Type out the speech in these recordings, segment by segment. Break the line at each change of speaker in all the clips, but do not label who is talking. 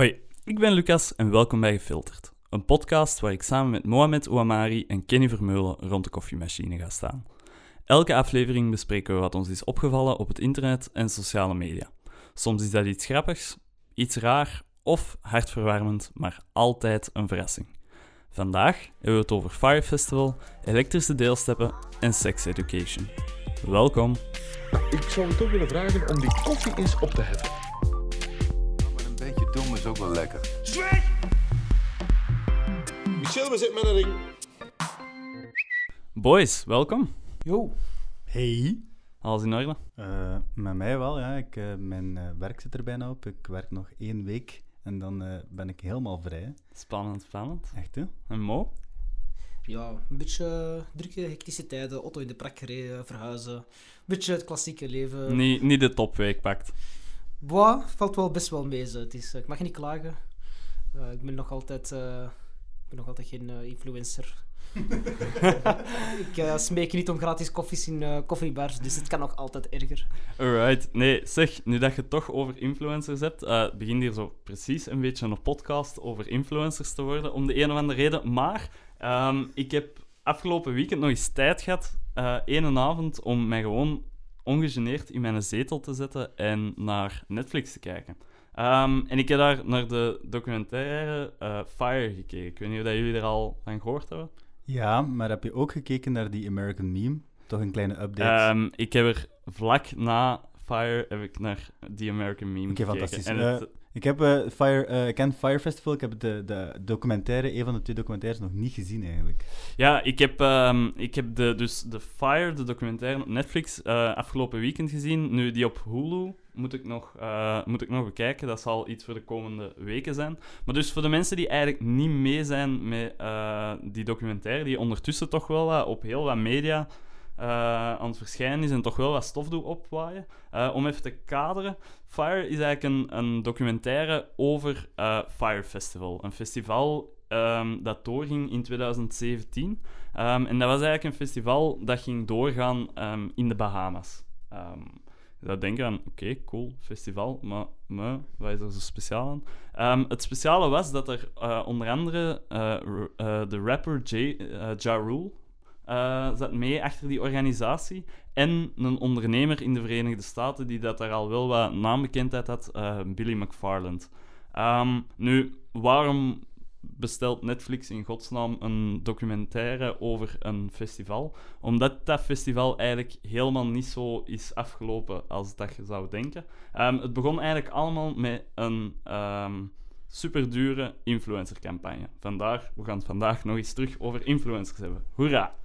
Hoi, ik ben Lucas en welkom bij Gefilterd. Een podcast waar ik samen met Mohamed Ouamari en Kenny Vermeulen rond de koffiemachine ga staan. Elke aflevering bespreken we wat ons is opgevallen op het internet en sociale media. Soms is dat iets grappigs, iets raar of hartverwarmend, maar altijd een verrassing. Vandaag hebben we het over Fire Festival, elektrische deelsteppen en sex education. Welkom.
Ik zou je toch willen vragen om die koffie eens op te heffen.
Dom is ook wel lekker.
Michel, we zitten met een ring.
Boys, welkom.
Yo.
Hey.
Alles in orde?
Eh, met mij wel, ja. Ik, eh, mijn eh, werk zit er bijna op. Ik werk nog één week en dan eh, ben ik helemaal vrij.
Spannend, spannend.
Echt, hè?
En Mo?
Ja, een beetje drukke, hectische tijden. Auto in de prak gereden, verhuizen. Een beetje het klassieke leven.
Niet, niet de topweek pakt.
Boah, valt wel best wel mee. Zo. Het is, eh, ik mag niet klagen. Eh, ik ben nog altijd, eh, ik ben nog altijd geen influencer. ik smeek niet om gratis koffies in koffiebars, dus het kan nog altijd erger.
Alright. Nee, zeg, nu dat je het toch over influencers hebt, eh begint hier zo precies een beetje een podcast over influencers te worden, om de een of andere reden. Maar ehm, ik heb afgelopen weekend nog eens tijd gehad, eh één avond, om mij gewoon ongegeneerd in mijn zetel te zetten en naar Netflix te kijken. Ehm, en ik heb daar naar de documentaire eh, Fire gekeken. Ik weet niet of dat jullie er al van gehoord hebben.
Ja, maar heb je ook gekeken naar die American Meme? Toch een kleine update.
Ehm, ik heb er vlak na Fire heb ik naar The American Meme gekeken.
fantastisch.
En
Eh, ik, heb, eh, Fire, eh, ken Fire Festival, ik heb de, de documentaire, een van de twee documentaires, nog niet gezien eigenlijk.
ja, ik heb, ehm, ik heb de, dus de Fire, de documentaire op Netflix, eh, afgelopen weekend gezien. Nu, die op Hulu moet ik, nog, moet ik nog bekijken. Dat zal iets voor de komende weken zijn. Maar dus voor de mensen die eigenlijk niet mee zijn met die documentaire, die ondertussen toch wel op heel wat media eh, aan het verschijnen is en toch wel wat stof doet opwaaien. Eh, om even te kaderen, Fire is eigenlijk een, een documentaire over eh, Fire Festival. Een festival ehm, dat doorging in 2017. Ehm, en dat was eigenlijk een festival dat ging doorgaan ehm, in de Bahamas. Je zou denken aan, oké, cool, festival, maar, maar wat is er zo speciaal aan? Het speciale was dat er onder andere de rapper J, Ja Rule eh, zat mee achter die organisatie. En een ondernemer in de Verenigde Staten die dat daar al wel wat naambekendheid had, eh, Billy McFarland. Ehm, nu, waarom bestelt Netflix in godsnaam een documentaire over een festival? Omdat dat festival eigenlijk helemaal niet zo is afgelopen als dat je zou denken. Ehm, het begon eigenlijk allemaal met een ehm superdure influencercampagne. Vandaar, we gaan het vandaag nog eens terug over influencers hebben. Hoera!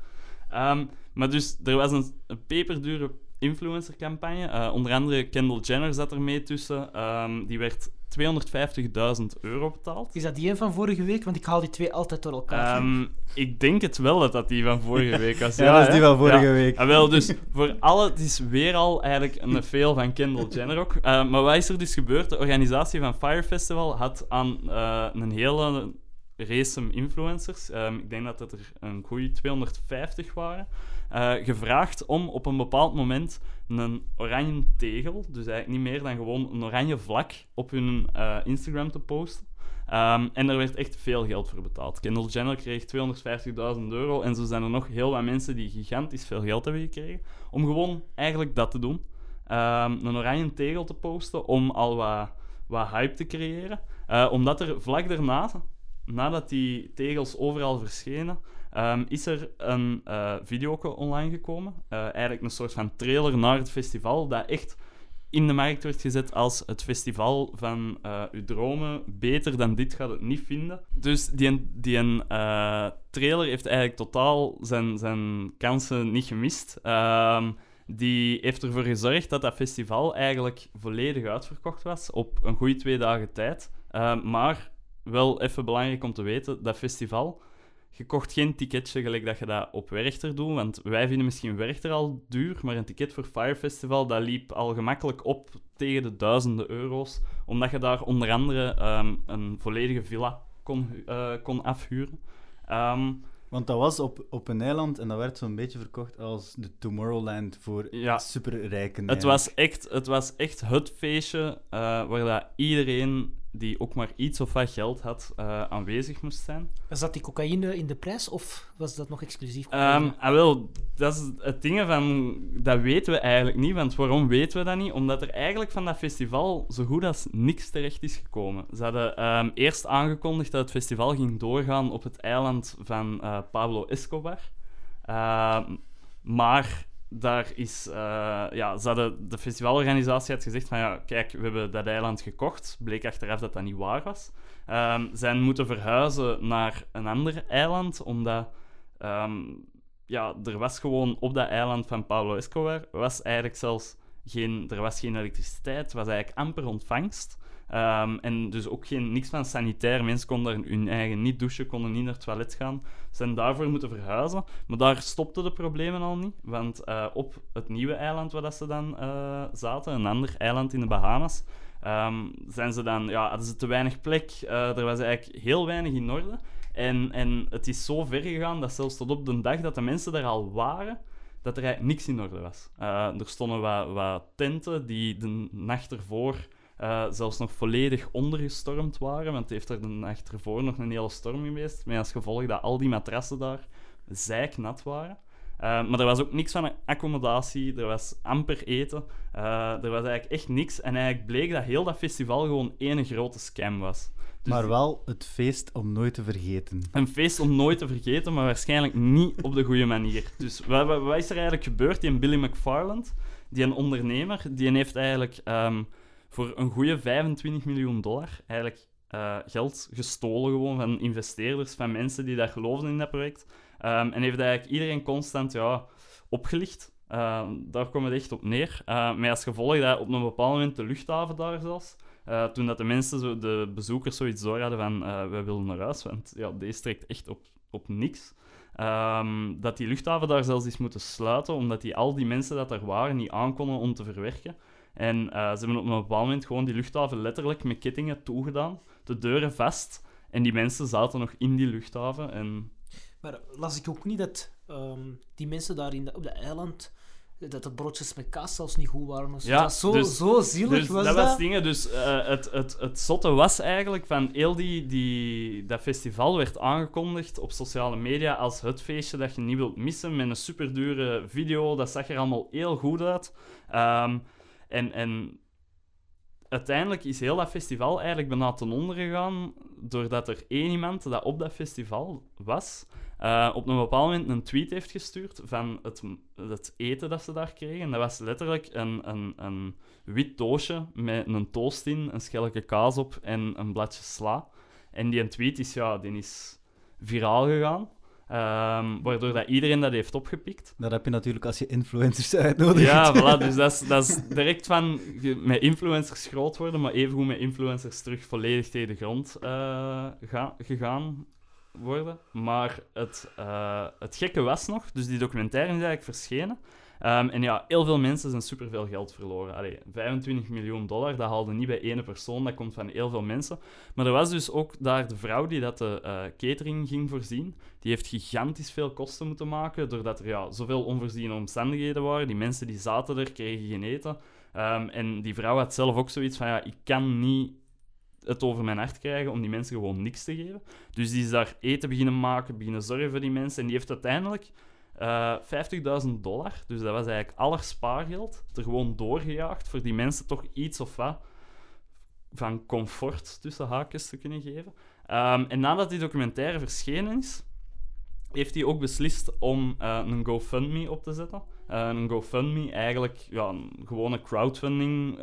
Ehm, maar dus, er was een, een peperdure influencercampagne. Eh, onder andere Kendall Jenner zat er mee tussen. Ehm, die werd 250.000 euro betaald.
Is dat die een van vorige week? Want ik haal die twee altijd door elkaar.
Ehm, ik denk het wel dat dat die van vorige week was.
Ja, dat is die van vorige week.
Ah, wel, dus voor alle, het is weer al eigenlijk een fail van Kendall Jenner ook. Eh, maar wat is er dus gebeurd? De organisatie van Fire Festival had aan eh, een hele race influencers, ehm, ik denk dat het er een goede 250 waren, eh, gevraagd om op een bepaald moment een oranje tegel, dus eigenlijk niet meer dan gewoon een oranje vlak, op hun eh, Instagram te posten. Ehm, en er werd echt veel geld voor betaald. Kendall Jenner kreeg 250.000 euro en zo zijn er nog heel wat mensen die gigantisch veel geld hebben gekregen om gewoon eigenlijk dat te doen. Ehm, een oranje tegel te posten om al wat, wat hype te creëren. Eh, omdat er vlak daarna, nadat die tegels overal verschenen, ehm, is er een eh video online gekomen. Eh, eigenlijk een soort van trailer naar het festival, dat echt in de markt werd gezet als het festival van eh, uw dromen. Beter dan dit gaat het niet vinden. Dus die, die trailer heeft eigenlijk totaal zijn, zijn kansen niet gemist. Ehm, die heeft ervoor gezorgd dat dat festival eigenlijk volledig uitverkocht was op een goede twee dagen tijd. Ehm, maar wel even belangrijk om te weten, dat festival, je kocht geen ticketje gelijk dat je dat op Werchter doet, want wij vinden misschien Werchter al duur, maar een ticket voor Fire Festival, dat liep al gemakkelijk op tegen de duizenden euro's, omdat je daar onder andere ehm, een volledige villa kon, eh, kon afhuren. Ehm,
Want dat was op, op een eiland en dat werd zo'n beetje verkocht als de Tomorrowland voor
Ja.
superrijken.
Het was, echt, het was echt het feestje eh, waar dat iedereen die ook maar iets of wat geld had eh, aanwezig moest zijn.
Zat die cocaïne in de prijs of was dat nog exclusief?
Ehm ah, wel, dat is het ding van... Dat weten we eigenlijk niet, want waarom weten we dat niet? Omdat er eigenlijk van dat festival zo goed als niks terecht is gekomen. Ze hadden ehm, eerst aangekondigd dat het festival ging doorgaan op het eiland van eh, Pablo Escobar. Ehm, maar daar is... eh, ja, ze hadden, de festivalorganisatie had gezegd van ja, kijk, we hebben dat eiland gekocht. Bleek achteraf dat dat niet waar was. Ehm zijn moeten verhuizen naar een ander eiland, omdat... ehm, ja, er was gewoon op dat eiland van Pablo Escobar was eigenlijk zelfs geen, er was geen elektriciteit, was eigenlijk amper ontvangst. Ehm, en dus ook geen, niks van sanitair. Mensen konden daar hun eigen niet douchen, konden niet naar het toilet gaan. Ze zijn daarvoor moeten verhuizen. Maar daar stopten de problemen al niet. Want eh, op het nieuwe eiland waar dat ze dan eh, zaten, een ander eiland in de Bahamas, ehm, zijn ze dan, ja, hadden ze te weinig plek. Eh, er was eigenlijk heel weinig in orde. En, en het is zo ver gegaan dat zelfs tot op de dag dat de mensen daar al waren, dat er eigenlijk niks in orde was. Er stonden wat, wat tenten die de nacht ervoor eh, zelfs nog volledig ondergestormd waren, want het heeft er de nacht ervoor nog een hele storm geweest, met als gevolg dat al die matrassen daar zijknat waren. Eh, maar er was ook niks van accommodatie, er was amper eten, eh, er was eigenlijk echt niks. En eigenlijk bleek dat heel dat festival gewoon één grote scam was. Dus
maar wel het feest om nooit te vergeten.
een feest om nooit te vergeten, maar waarschijnlijk niet op de goede manier. Dus wat, wat, wat is er eigenlijk gebeurd? Die Billy McFarland, die een ondernemer, die heeft eigenlijk ehm, voor een goede 25 miljoen dollar eigenlijk eh, geld gestolen gewoon van investeerders, van mensen die daar geloofden in dat project. Ehm, en heeft eigenlijk iedereen constant ja, opgelicht. Ehm, daar kwam het echt op neer. Uh, met als gevolg dat op een bepaald moment de luchthaven daar zelfs, eh, toen dat de mensen, zo, de bezoekers, zoiets door hadden van eh, wij willen naar huis, want ja, deze trekt echt op, op niks. Dat die luchthaven daar zelfs is moeten sluiten, omdat die al die mensen dat er waren niet aankonden om te verwerken. En eh, ze hebben op een bepaald moment gewoon die luchthaven letterlijk met kettingen toegedaan, de deuren vast. En die mensen zaten nog in die luchthaven. En
Maar las ik ook niet dat ehm, die mensen daar in de- op de eiland, dat de broodjes met kaas zelfs niet goed waren.
Ja,
dat zo,
dus-
zo zielig
dus
was
dat.
dat.
was dingen. Dus eh, het, het, het zotte was eigenlijk van heel die, die, dat festival werd aangekondigd op sociale media als het feestje dat je niet wilt missen met een superdure video. Dat zag er allemaal heel goed uit. Ehm, en, en uiteindelijk is heel dat festival eigenlijk bijna ten onder gegaan doordat er één iemand dat op dat festival was, eh, op een bepaald moment een tweet heeft gestuurd van het, het eten dat ze daar kregen. Dat was letterlijk een, een, een wit doosje met een toast in, een schelletje kaas op en een bladje sla. En die tweet is, ja, die is viraal gegaan. Ehm, waardoor dat iedereen dat heeft opgepikt.
Dat heb je natuurlijk als je influencers uitnodigt.
Ja, voilà, dus dat is, dat is direct van met influencers groot worden, maar evengoed met influencers terug volledig tegen de grond ga- gegaan worden. Maar het, eh, het gekke was nog, dus die documentaire is eigenlijk verschenen. Ehm, en ja, heel veel mensen zijn superveel geld verloren. Allee, 25 miljoen dollar, dat haalde niet bij ene persoon, dat komt van heel veel mensen. Maar er was dus ook daar de vrouw die dat de eh, catering ging voorzien. Die heeft gigantisch veel kosten moeten maken, doordat er ja, zoveel onvoorziene omstandigheden waren. Die mensen die zaten er, kregen geen eten. Ehm, en die vrouw had zelf ook zoiets van, ja, ik kan niet het over mijn hart krijgen om die mensen gewoon niks te geven. Dus die is daar eten beginnen maken, beginnen zorgen voor die mensen. En die heeft uiteindelijk eh 50.000 dollar, dus dat was eigenlijk aller spaargeld, er gewoon doorgejaagd voor die mensen toch iets of wat van comfort tussen haakjes te kunnen geven. Ehm, en nadat die documentaire verschenen is, heeft hij ook beslist om eh, een GoFundMe op te zetten. Eh, een GoFundMe, eigenlijk ja, een gewone crowdfunding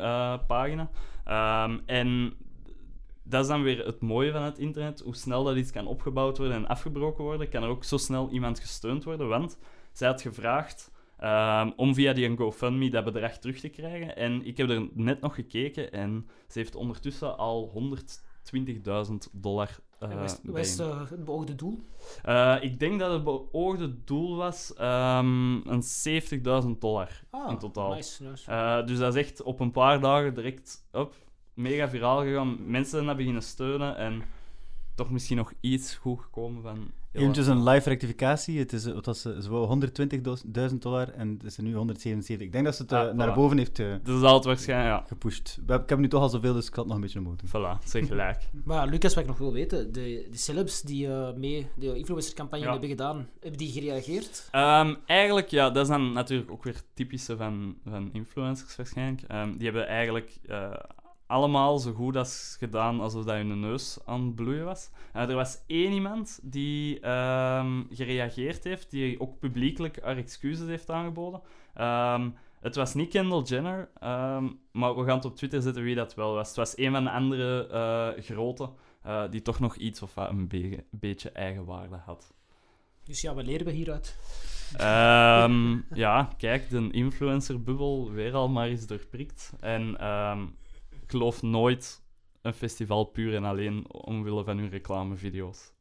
pagina. Ehm, en dat is dan weer het mooie van het internet. Hoe snel dat iets kan opgebouwd worden en afgebroken worden, kan er ook zo snel iemand gesteund worden. Want zij had gevraagd ehm, om via die GoFundMe dat bedrag terug te krijgen. En ik heb er net nog gekeken en ze heeft ondertussen al 120.000 dollar
En wat is, wat is
bijeen.
eh, het beoogde doel?
Eh, ik denk dat het beoogde doel was ehm, een 70.000 dollar in totaal.
Ah, Nice, nice.
Eh, dus dat is echt op een paar dagen direct op, mega viraal gegaan. Mensen zijn dat beginnen steunen en toch misschien nog iets goed gekomen van
Eventjes een live rectificatie. Het is, eh, wat was, ze ze wou 120.000 dollar en het is er nu 177. Ik denk dat ze het eh,
Ah,
naar
voilà.
boven heeft eh,
Dat zal het waarschijnlijk, ja.
gepusht. We- Ik heb nu toch al zoveel, dus ik had nog een beetje omhoog doen.
Voilà, zeg gelijk.
Maar Lucas, wat ik nog wil weten, de, de celebs die eh, mee de influencercampagne
Ja.
hebben gedaan, hebben die gereageerd?
Ehm, eigenlijk, ja, dat is dan natuurlijk ook weer typische van, van influencers waarschijnlijk. Ehm, die hebben eigenlijk eh, allemaal zo goed als gedaan alsof dat hun neus aan het bloeien was. Eh, er was één iemand die ehm, gereageerd heeft, die ook publiekelijk haar excuses heeft aangeboden. Ehm, het was niet Kendall Jenner, ehm, maar we gaan het op Twitter zetten wie dat wel was. Het was een van de andere eh grote eh, die toch nog iets of wat een be- beetje eigenwaarde had.
Dus ja, wat leren we hieruit?
Ja, kijk, de influencerbubbel weer al maar eens doorprikt. En geloof nooit een festival puur en alleen omwille van hun reclamevideo's.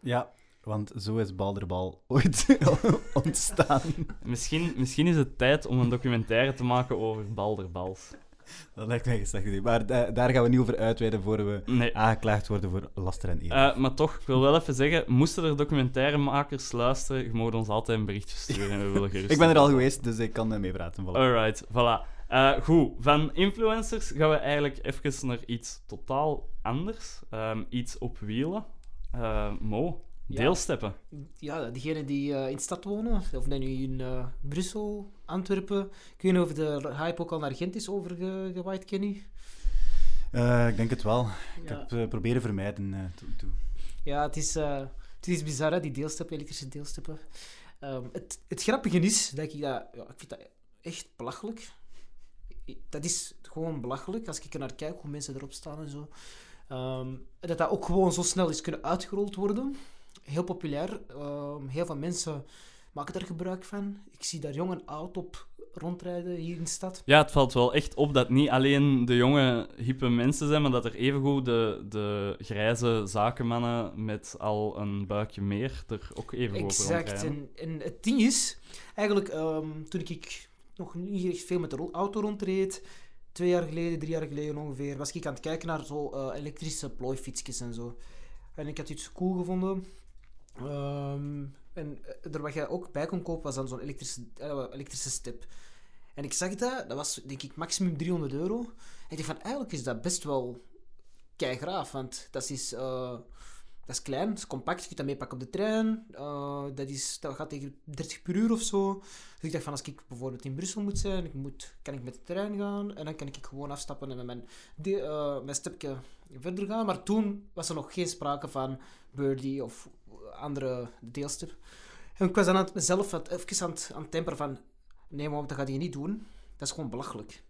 Ja, want zo is Balderbal ooit ontstaan.
Misschien, misschien is het tijd om een documentaire te maken over balderbals.
Dat lijkt mij idee. Maar da- daar gaan we niet over uitweiden voor we
Nee.
aangeklaagd worden voor laster en eer.
Eh, maar toch, ik wil wel even zeggen, moesten er documentairemakers luisteren, je mag ons altijd een berichtje sturen en we willen gerust...
ik ben er al geweest, dus ik kan eh, meepraten. Voilà.
Alright, voilà. Eh, goed, van influencers gaan we eigenlijk even naar iets totaal anders. Ehm, iets op wielen. Eh, Mo,
Ja.
deelsteppen.
Ja, diegenen die eh, in de stad wonen, of dat nu in eh, Brussel, Antwerpen. Ik weet niet of de hype ook al naar Gent is overgewaaid, Kenny.
Eh, ik denk het wel. Ik
Ja.
heb proberen vermijden eh, toe. toe.
Ja, het is, eh, het is bizar, hè, die deelsteppen, elektrische deelsteppen. Ehm, het, het grappige is dat ik dat... Ja, ik vind dat echt belachelijk. Dat is gewoon belachelijk, als ik er naar kijk, hoe mensen erop staan en zo. Ehm, dat dat ook gewoon zo snel is kunnen uitgerold worden. Heel populair. Ehm, heel veel mensen maken er gebruik van. Ik zie daar jong en oud op rondrijden hier in de stad.
Ja, het valt wel echt op dat niet alleen de jonge, hippe mensen zijn, maar dat er evengoed de, de grijze zakenmannen met al een buikje meer er ook even over
Exact.
rondrijden.
En, en het ding is, eigenlijk, ehm, toen ik nog niet veel met de auto rondreed, twee jaar geleden, drie jaar geleden ongeveer, was ik aan het kijken naar zo eh, elektrische plooifietsjes en zo. En ik had iets cool gevonden. Ehm, en eh, er wat je ook bij kon kopen, was dan zo'n elektrische, eh, elektrische step. En ik zag dat, dat was denk ik maximum 300 euro. En ik dacht van, eigenlijk is dat best wel keigraaf, want dat is... dat is klein, is compact, je kunt dat meepakken op de trein. Eh, dat, is, dat gaat tegen 30 per uur of zo. Dus ik dacht van, als ik bijvoorbeeld in Brussel moet zijn, ik moet, kan ik met de trein gaan en dan kan ik gewoon afstappen en met mijn, de, eh, mijn stapje verder gaan. Maar toen was er nog geen sprake van Birdie of andere deelstep. En ik was dan aan het, mezelf even aan het, aan het temperen van, nee maar dat ga je niet doen. Dat is gewoon belachelijk.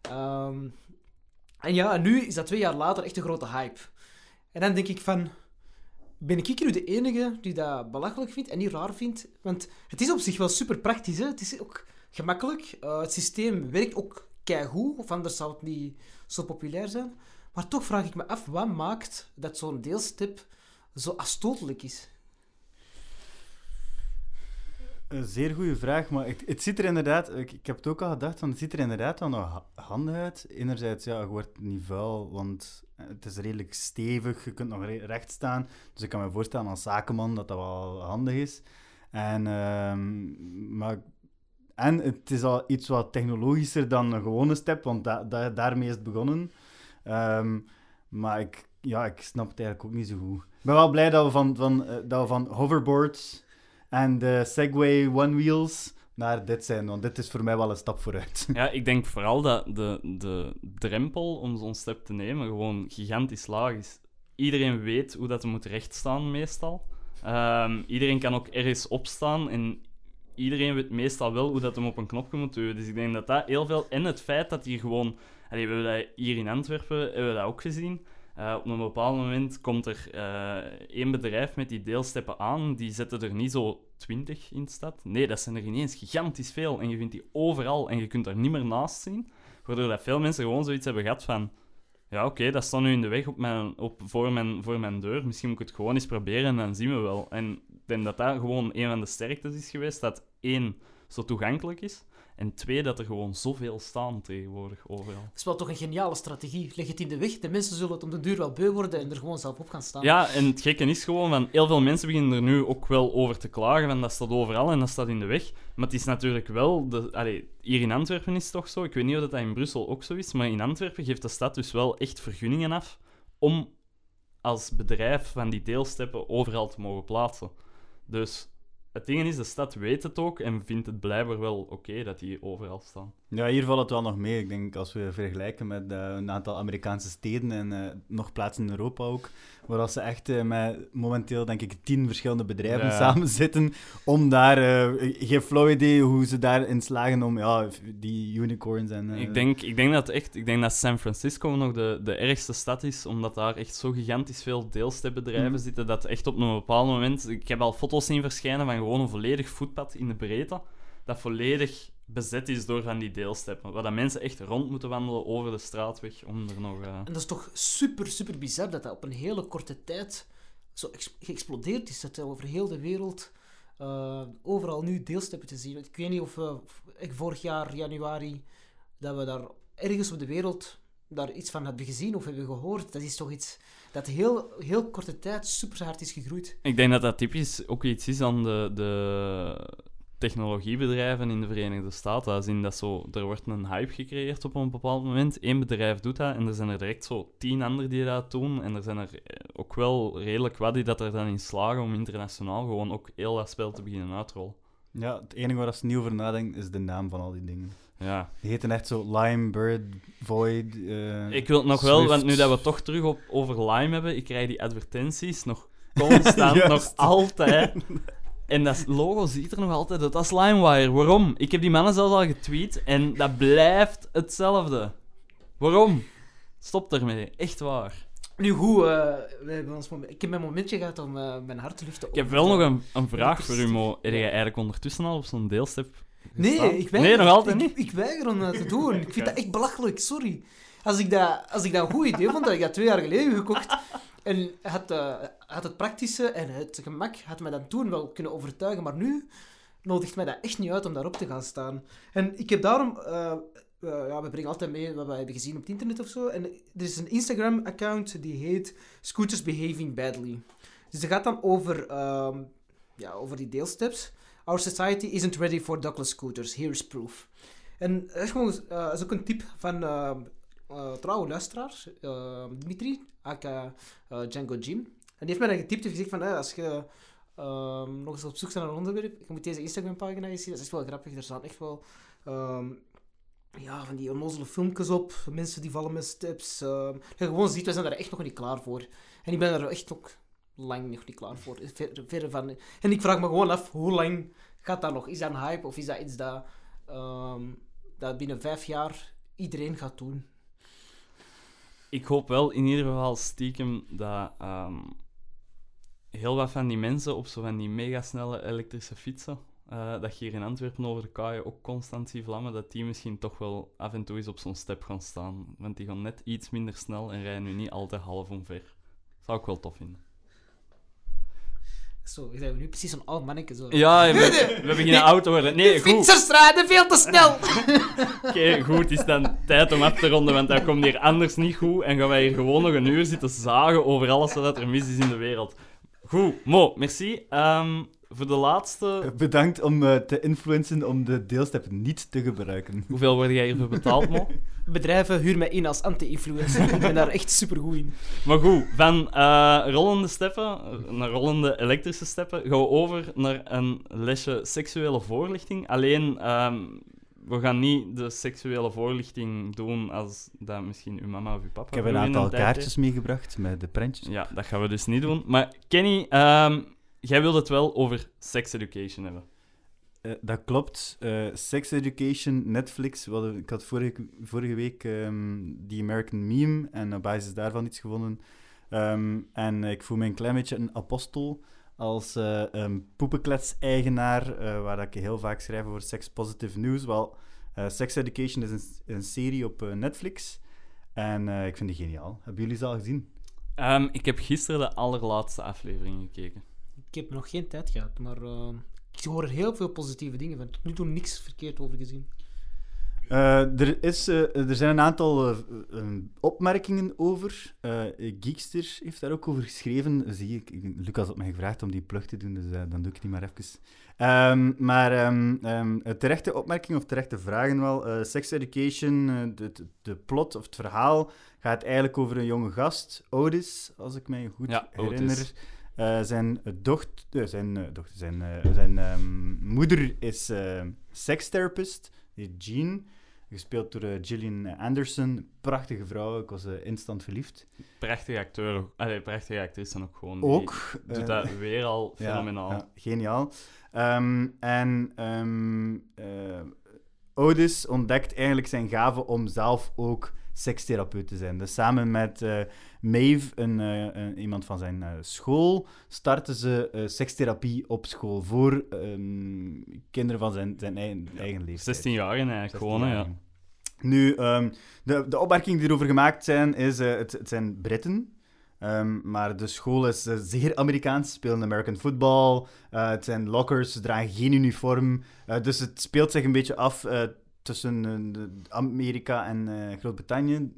Ehm, en ja, en nu is dat twee jaar later echt een grote hype. En dan denk ik van, ben ik nu de enige die dat belachelijk vindt en niet raar vindt? Want het is op zich wel super praktisch. Hè? Het is ook gemakkelijk. Eh, het systeem werkt ook keigoed, of anders zou het niet zo populair zijn. Maar toch vraag ik me af, wat maakt dat zo'n deelstip zo afstotelijk is?
Een zeer goede vraag, maar het, het ziet er inderdaad... Ik, heb het ook al gedacht, van, het ziet er inderdaad wel nog ha- handig uit. Enerzijds, ja, je wordt niet vuil, want het is redelijk stevig. Je kunt nog re- recht staan. Dus ik kan me voorstellen als zakenman dat dat wel handig is. En, ehm, maar, en het is al iets wat technologischer dan een gewone step, want da- daarmee is het begonnen. Ehm, maar ik, ja, ik snap het eigenlijk ook niet zo goed. Ik ben wel blij dat we van, van, eh, dat we van hoverboards en de Segway One Wheels naar dit zijn, want dit is voor mij wel een stap vooruit.
Ja, ik denk vooral dat de, de drempel om zo'n step te nemen gewoon gigantisch laag is. Iedereen weet hoe dat moet rechtstaan, meestal. Ehm, iedereen kan ook ergens opstaan en iedereen weet meestal wel hoe dat hem op een knopje moet duwen. Dus ik denk dat dat heel veel... En het feit dat hier gewoon... Allee, we hebben dat hier in Antwerpen hebben we dat ook gezien. Eh, op een bepaald moment komt er eh, één bedrijf met die deelsteppen aan. Die zetten er niet zo twintig in stad. Nee, dat zijn er ineens gigantisch veel. En je vindt die overal en je kunt daar niet meer naast zien. Waardoor dat veel mensen gewoon zoiets hebben gehad van... Ja, oké, dat staat nu in de weg op mijn, op, voor, mijn, voor mijn deur. Misschien moet ik het gewoon eens proberen en dan zien we wel. En ik denk dat dat gewoon een van de sterktes is geweest. Dat één, zo toegankelijk is. En twee, dat er gewoon zoveel staan tegenwoordig overal.
Dat is wel toch een geniale strategie. Leg het in de weg, de mensen zullen het om de duur wel beu worden en er gewoon zelf op gaan staan.
Ja, en het gekke is gewoon, van heel veel mensen beginnen er nu ook wel over te klagen, van dat staat overal en dat staat in de weg. Maar het is natuurlijk wel, de, allee, hier in Antwerpen is het toch zo, ik weet niet of dat in Brussel ook zo is, maar in Antwerpen geeft de stad dus wel echt vergunningen af om als bedrijf van die deelsteppen overal te mogen plaatsen. Dus het ding is, de stad weet het ook en vindt het blijkbaar wel oké dat die overal staan.
Ja, hier valt het wel nog mee. Ik denk als we vergelijken met eh, een aantal Amerikaanse steden en eh, nog plaatsen in Europa ook, waar als ze echt eh, met momenteel denk ik tien verschillende bedrijven
Ja.
samen zitten om daar, geen flauw idee hoe ze daarin slagen om ja, die unicorns en...
Ik, denk, ik, denk dat echt, ik denk dat San Francisco nog de, de ergste stad is, omdat daar echt zo gigantisch veel deelstepbedrijven
Mhm.
zitten, dat echt op een bepaald moment... Ik heb al foto's zien verschijnen van gewoon een volledig voetpad in de breedte, dat volledig bezet is door van die deelsteppen. Waar dat mensen echt rond moeten wandelen over de straatweg om er nog... eh,
En dat is toch super, super bizar dat dat op een hele korte tijd zo geëxplodeerd is. Dat er over heel de wereld eh, overal nu deelsteppen te zien. Ik weet niet of we ik vorig jaar, januari, dat we daar ergens op de wereld daar iets van hebben gezien of hebben gehoord. Dat is toch iets dat heel, heel korte tijd super hard is gegroeid.
Ik denk dat dat typisch ook iets is aan de, de technologiebedrijven in de Verenigde Staten. Als in dat zo, er wordt een hype gecreëerd op een bepaald moment. Eén bedrijf doet dat en er zijn er direct zo tien anderen die dat doen. En er zijn er eh, ook wel redelijk wat die dat er dan in slagen om internationaal gewoon ook heel dat spel te beginnen uitrollen.
Ja, het enige waar ze niet over nadenken is de naam van al die dingen.
Ja.
Die heten echt zo Lime, Bird, Void. eh,
Ik wil het nog wel, want nu dat we toch terug op, over Lime hebben, ik krijg die advertenties nog constant, nog altijd. En dat logo ziet er nog altijd uit als LimeWire. Waarom? Ik heb die mannen zelfs al getweet en dat blijft hetzelfde. Waarom? Stop ermee. Echt waar.
Nu goed, eh, we hebben ons moment- ik heb mijn momentje gehad om eh, mijn hart te luchten.
Ik heb wel nog een, een vraag voor u, Mo. Heb jij eigenlijk ondertussen al op zo'n deelstep
Nee,
gestaan?
ik weiger,
Nee, nog altijd
ik,
niet?
Ik weiger om dat te doen. Ik vind dat echt belachelijk, sorry. Als ik dat, als ik dat een goed idee vond, had ik dat twee jaar geleden gekocht. En had, eh, had het praktische en het gemak had mij dat toen wel kunnen overtuigen. Maar nu nodigt mij dat echt niet uit om daarop te gaan staan. En ik heb daarom... eh, eh, ja, we brengen altijd mee wat we hebben gezien op het internet of zo. En er is een Instagram-account die heet Scooters Behaving Badly. Dus dat gaat dan over, ehm, ja, over die deelsteps. Our society isn't ready for Douglas scooters. Here is proof. En dat is, gewoon, is ook een tip van eh, trouwe luisteraar, eh, Dimitri, aka Django Jim. En die heeft mij dan getipt en gezegd van, eh, als je ehm, nog eens op zoek bent naar een onderwerp, je moet deze Instagram-pagina eens zien. Dat is echt wel grappig. Er staan echt wel ehm, ja, van die onnozele filmpjes op. Mensen die vallen met steps. ehm. je gewoon ziet, we zijn daar echt nog niet klaar voor. En ik ben er echt ook lang nog niet klaar voor. Ver, van... En ik vraag me gewoon af, hoe lang gaat dat nog? Is dat een hype of is dat iets dat, dat binnen vijf jaar iedereen gaat doen?
Ik hoop wel in ieder geval stiekem dat heel wat van die mensen op zo van die megasnelle elektrische fietsen, eh, dat je hier in Antwerpen over de kaaien ook constant ziet vlammen, dat die misschien toch wel af en toe eens op zo'n step gaan staan. Want die gaan net iets minder snel en rijden nu niet altijd half omver. Zou ik wel tof vinden.
Zo, zijn we nu precies een oud manneke. Zo.
Ja, we, we beginnen oud te worden. Nee, goed.
Fietsers rijden veel te snel!
Oké, goed. Het is dan tijd om af te ronden, want dat komt hier anders niet goed. En gaan wij hier gewoon nog een uur zitten zagen over alles wat er mis is in de wereld. Goed, Mo, merci. Ehm, voor de laatste...
Bedankt om eh, te influencen om de deelstep niet te gebruiken.
Hoeveel word jij hiervoor betaald, Mo?
Bedrijven huren mij in als anti-influencer. ik ben daar echt super goed in.
Maar goed, van eh, rollende steppen naar rollende elektrische steppen gaan we over naar een lesje seksuele voorlichting. Alleen, ehm, we gaan niet de seksuele voorlichting doen als dat misschien uw mama of uw papa
Ik heb een aantal kaartjes meegebracht met de prentjes.
Ja, dat gaan we dus niet doen. Maar Kenny, ehm, jij wilde het wel over sex education hebben.
Eh, dat klopt. Eh, Sex Education, Netflix. hadden- ik had vorige, vorige week ehm, die American Meme en op basis daarvan iets gevonden. Ehm, en ik voel me een klein beetje een apostel als eh een poepenklets-eigenaar, eh, waar dat ik heel vaak schrijf over sex positive news. Wel, eh, Sex Education is een, een serie op Netflix. En eh, ik vind die geniaal. Hebben jullie ze al gezien?
Ehm, ik heb gisteren de allerlaatste aflevering gekeken.
Ik heb nog geen tijd gehad, maar eh, ik hoor er heel veel positieve dingen van. Tot nu toe niks verkeerd over gezien.
Eh, er, is, eh, er zijn een aantal eh, opmerkingen over. Geekster heeft daar ook over geschreven. Zie ik, Lucas had mij gevraagd om die plug te doen, dus dan doe ik die maar even. Ehm, maar ehm, ehm, eh, terechte opmerkingen of terechte vragen wel. Sex Education, de, de, plot of het verhaal gaat eigenlijk over een jonge gast, Otis, als ik mij goed
Ja,
herinner. Zijn dochter, zijn, dochter, zijn, zijn moeder is sekstherapist, Jean, gespeeld door eh, Gillian Anderson. Prachtige vrouw, ik was eh, instant verliefd.
Prachtige acteur. Allee, prachtige actrice ook gewoon. Die
Ook.
doet
eh,
dat weer al fenomenaal.
ja, geniaal. Ehm, en eh, Otis ontdekt eigenlijk zijn gave om zelf ook sekstherapeut te zijn. Dus samen met eh, Maeve, een, eh, een- iemand van zijn eh, school, starten ze sekstherapie op school voor ehm, kinderen van zijn, zijn eigen, eigen leeftijd.
16 jaar eigenlijk
16
gewoon, ja.
Nu, ehm, de, de opmerkingen die erover gemaakt zijn, is het, het zijn Britten. Ehm, maar de school is zeer Amerikaans, ze spelen American football. het zijn lockers, ze dragen geen uniform. Dus het speelt zich een beetje af tussen eh, Amerika en eh, Groot-Brittannië.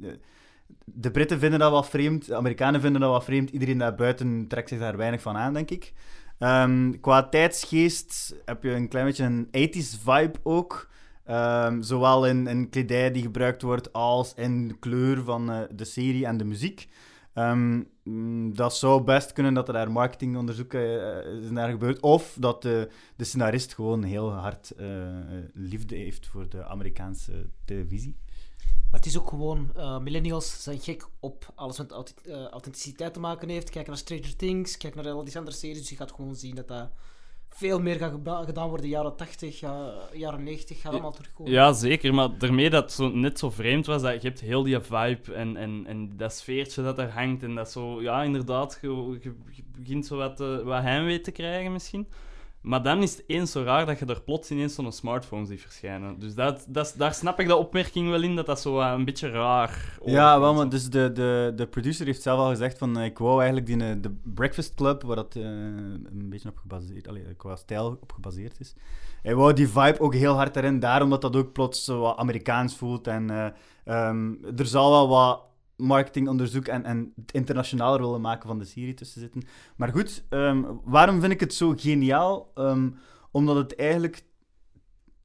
De Britten vinden dat wel vreemd, de Amerikanen vinden dat wel vreemd. Iedereen daarbuiten trekt zich daar weinig van aan, denk ik. Ehm, qua tijdsgeest heb je een klein beetje een 80s vibe ook. Ehm, zowel in, in kledij die gebruikt wordt als in de kleur van eh, de serie en de muziek. Ehm, mm, dat zou best kunnen dat er daar marketingonderzoek eh, is naar gebeurd. Of dat de, de scenarist gewoon heel hard eh, eh, liefde heeft voor de Amerikaanse televisie.
Maar het is ook gewoon, eh, millennials zijn gek op alles wat eh, authenticiteit te maken heeft. Kijk naar Stranger Things, kijk naar al die andere series. Dus je gaat gewoon zien dat dat veel meer gaat gedaan worden. Jaren 80, ja, jaren 90, gaat allemaal terugkomen.
Ja, zeker. Maar daarmee dat het zo, net zo vreemd was, dat je hebt heel die vibe en, en, en dat sfeertje dat er hangt. En dat zo, ja, inderdaad, je, begint zo wat, eh, wat heimwee te krijgen misschien. Maar dan is het eens zo raar dat je er plots ineens zo'n smartphone ziet verschijnen. Dus dat, dat, daar snap ik de opmerking wel in, dat dat zo wat een beetje raar
Ja, wel, maar dus de, de, de producer heeft zelf al gezegd van eh, ik wou eigenlijk die, eh, de Breakfast Club, waar dat eh, een beetje op gebaseerd, allee, qua stijl op gebaseerd is. Hij wou die vibe ook heel hard erin, daarom dat dat ook plots zo wat Amerikaans voelt. En eh, ehm, er zal wel wat marketingonderzoek en, en het internationaler willen maken van de serie tussen zitten. Maar goed, ehm, waarom vind ik het zo geniaal? Ehm, omdat het eigenlijk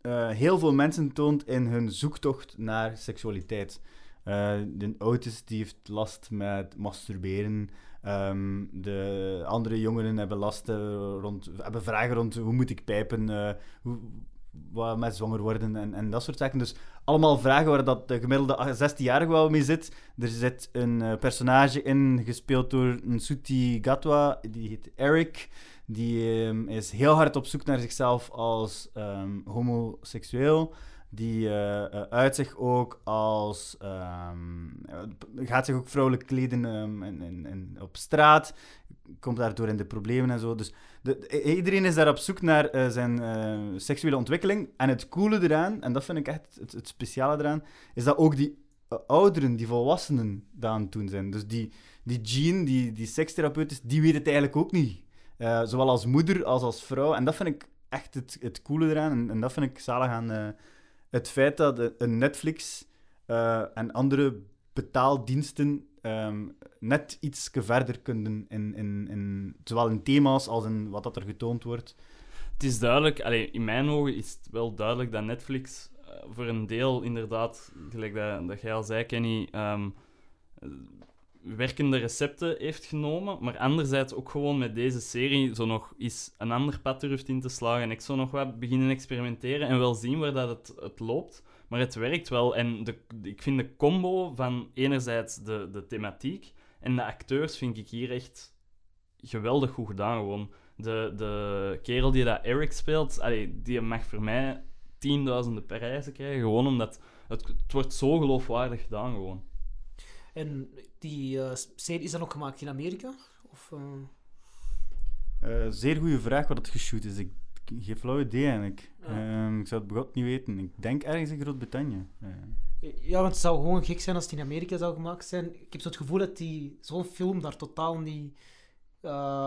eh, heel veel mensen toont in hun zoektocht naar seksualiteit. Eh, de Otis die heeft last met masturberen. Ehm, de andere jongeren hebben last rond, hebben vragen rond hoe moet ik pijpen, eh, hoe, wat met zwanger worden en, en dat soort zaken. Dus allemaal vragen waar dat de gemiddelde 16-jarige wel mee zit. Er zit een eh, personage in, gespeeld door een Gatwa, die heet Eric. Die ehm, is heel hard op zoek naar zichzelf als ehm, homoseksueel. Die eh, eh, uit zich ook als. ehm, eh, gaat zich ook vrouwelijk kleden en, en, en op straat. Komt daardoor in de problemen en zo. Dus de, iedereen is daar op zoek naar eh, zijn seksuele ontwikkeling. En het coole eraan, en dat vind ik echt het, speciale eraan, is dat ook die ouderen, die volwassenen, dat aan het doen zijn. Dus die, die Jean, die, die sekstherapeut is, die weet het eigenlijk ook niet. Zowel als moeder als als vrouw. En dat vind ik echt het, het coole eraan. En, en dat vind ik zalig aan eh, het feit dat een Netflix eh, en andere betaaldiensten ehm, net iets verder kunnen in, in, in, zowel in thema's als in wat dat er getoond wordt.
Het is duidelijk, allee, in mijn ogen is het wel duidelijk dat Netflix eh, voor een deel inderdaad, gelijk dat, dat jij al zei, Kenny, ehm, eh, werkende recepten heeft genomen, maar anderzijds ook gewoon met deze serie zo nog eens een ander pad durft in te slagen en ik zo nog wat beginnen experimenteren en wel zien waar dat het, het loopt. Maar het werkt wel en de, ik vind de combo van enerzijds de, de thematiek en de acteurs vind ik hier echt geweldig goed gedaan gewoon. De, de kerel die dat Eric speelt, die mag voor mij tienduizenden prijzen krijgen. Gewoon omdat het, het wordt zo geloofwaardig gedaan gewoon.
En die eh, serie is dan ook gemaakt in Amerika? Of, eh,
Eh, zeer goede vraag wat het geshoot is. Ik geef flauw idee eigenlijk.
Ja.
Ehm, ik zou het begot niet weten. Ik denk ergens in Groot-Brittannië.
Ja, want het zou gewoon gek zijn als het in Amerika zou gemaakt zijn. Ik heb zo het gevoel dat die zo'n film daar totaal niet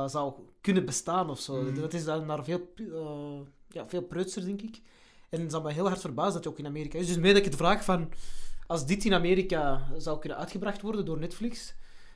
zou kunnen bestaan of zo.
Mhm.
Dat is dan naar veel, eh, ja, veel preutser, denk ik. En het zal me heel hard verbazen dat hij ook in Amerika is. Dus mee dat ik het vraag van... Als dit in Amerika zou kunnen uitgebracht worden door Netflix,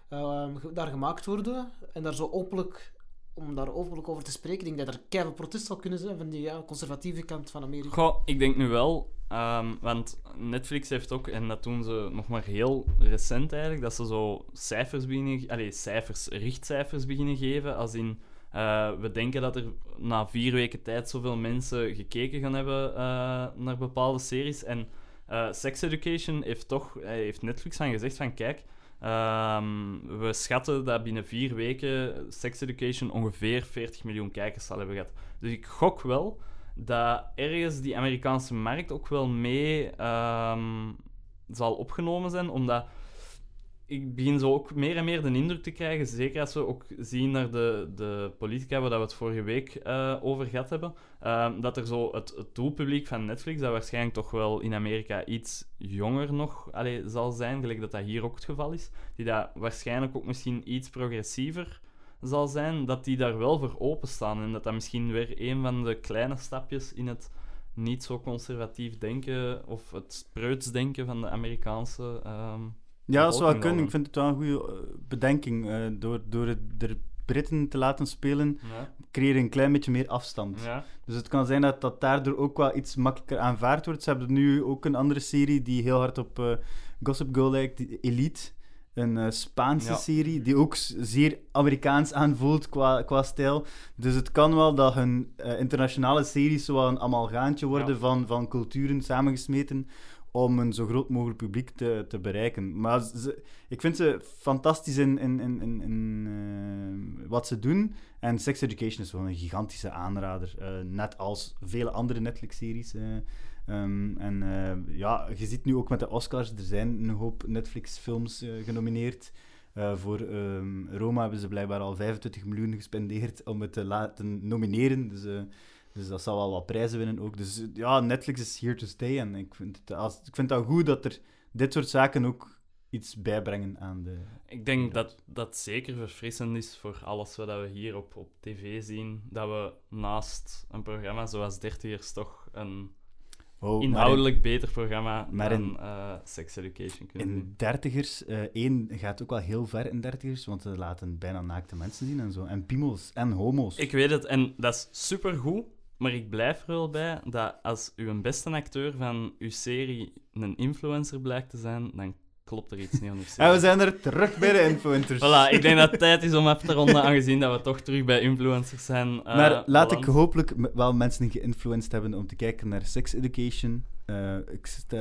ehm, daar gemaakt worden, en daar zo openlijk... Om daar openlijk over te spreken, ik denk dat er keihard protest zal kunnen zijn van die ja, conservatieve kant van Amerika.
Goh, ik denk nu wel, ehm, want Netflix heeft ook, en dat doen ze nog maar heel recent eigenlijk, dat ze zo cijfers beginnen, allee, cijfers, richtcijfers beginnen geven, als in, eh, we denken dat er na vier weken tijd zoveel mensen gekeken gaan hebben eh, naar bepaalde series, en eh, Sex Education heeft toch, heeft Netflix aan gezegd van, kijk, ehm, we schatten dat binnen vier weken Sex Education ongeveer 40 miljoen kijkers zal hebben gehad. Dus ik gok wel dat ergens die Amerikaanse markt ook wel mee ehm, zal opgenomen zijn, omdat ik begin zo ook meer en meer de indruk te krijgen, zeker als we ook zien naar de, de politica waar we het vorige week eh, over gehad hebben, ehm, dat er zo het, het doelpubliek van Netflix, dat waarschijnlijk toch wel in Amerika iets jonger nog allee, zal zijn, gelijk dat dat hier ook het geval is, die dat waarschijnlijk ook misschien iets progressiever zal zijn, dat die daar wel voor openstaan. En dat dat misschien weer een van de kleine stapjes in het niet zo conservatief denken of het spreutsdenken van de Amerikaanse. ehm,
Ja, dat zou wel
bevolking
kunnen. Ik vind het wel een goede eh, bedenking. eh, door, door het, de Britten te laten spelen,
ja,
creëer je een klein beetje meer afstand.
ja.
Dus het kan zijn dat dat daardoor ook wel iets makkelijker aanvaard wordt. Ze hebben nu ook een andere serie die heel hard op eh, Gossip Girl lijkt, Elite. Een Spaanse
Ja.
serie die ook zeer Amerikaans aanvoelt qua, qua stijl. Dus het kan wel dat hun internationale series een amalgaantje worden van, van culturen samengesmeten om een zo groot mogelijk publiek te, te bereiken. Maar ik vind ze fantastisch in, in, in, in, in, eh, wat ze doen. En Sex Education is wel een gigantische aanrader. eh, net als vele andere Netflix-series. eh. Ehm, en ja, je ziet nu ook met de Oscars, er zijn een hoop Netflix-films genomineerd. Voor ehm, Roma hebben ze blijkbaar al 25 miljoen gespendeerd om het te laten nomineren. Dus, dus dat zal wel wat prijzen winnen ook. Dus ja, Netflix is here to stay. En ik vind het, als, ik vind het goed dat er dit soort zaken ook iets bijbrengen aan de...
Ik denk dat dat zeker verfrissend is voor alles wat we hier op, op tv zien. Dat we naast een programma zoals Dertigers toch een
Oh, in-
inhoudelijk beter programma
maar
dan
in-
eh, Sex Education kunnen
In
doen.
dertigers, eh één gaat ook wel heel ver in dertigers, want ze laten bijna naakte mensen zien en zo. En piemels en homo's.
Ik weet het, en dat is supergoed, maar ik blijf er wel bij dat als uw beste acteur van uw serie een influencer blijkt te zijn, dan klopt er iets niet aan uw serie.
En we zijn er terug bij de influencers.
Voilà, ik denk dat het tijd is om af te ronden, aangezien dat we toch terug bij influencers zijn. eh,
maar laat ik hopelijk wel mensen geïnfluenced hebben om te kijken naar Sex Education, eh, eh,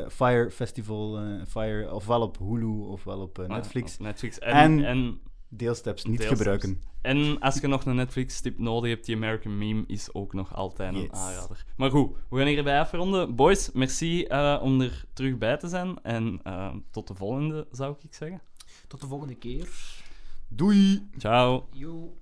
Fire Festival, Fire, ofwel op Hulu ofwel op
Ah,
Netflix.
op Netflix. En,
En-
en,
Deelsteps niet
Deelsteps.
gebruiken.
en als je nog een Netflix-tip nodig hebt, die American Meme is ook nog altijd een
Yes.
aanrader. Maar goed, we gaan hierbij afronden. Boys, merci eh, om er terug bij te zijn. En eh, tot de volgende, zou ik zeggen.
Tot de volgende keer.
Doei!
Ciao.
Yo.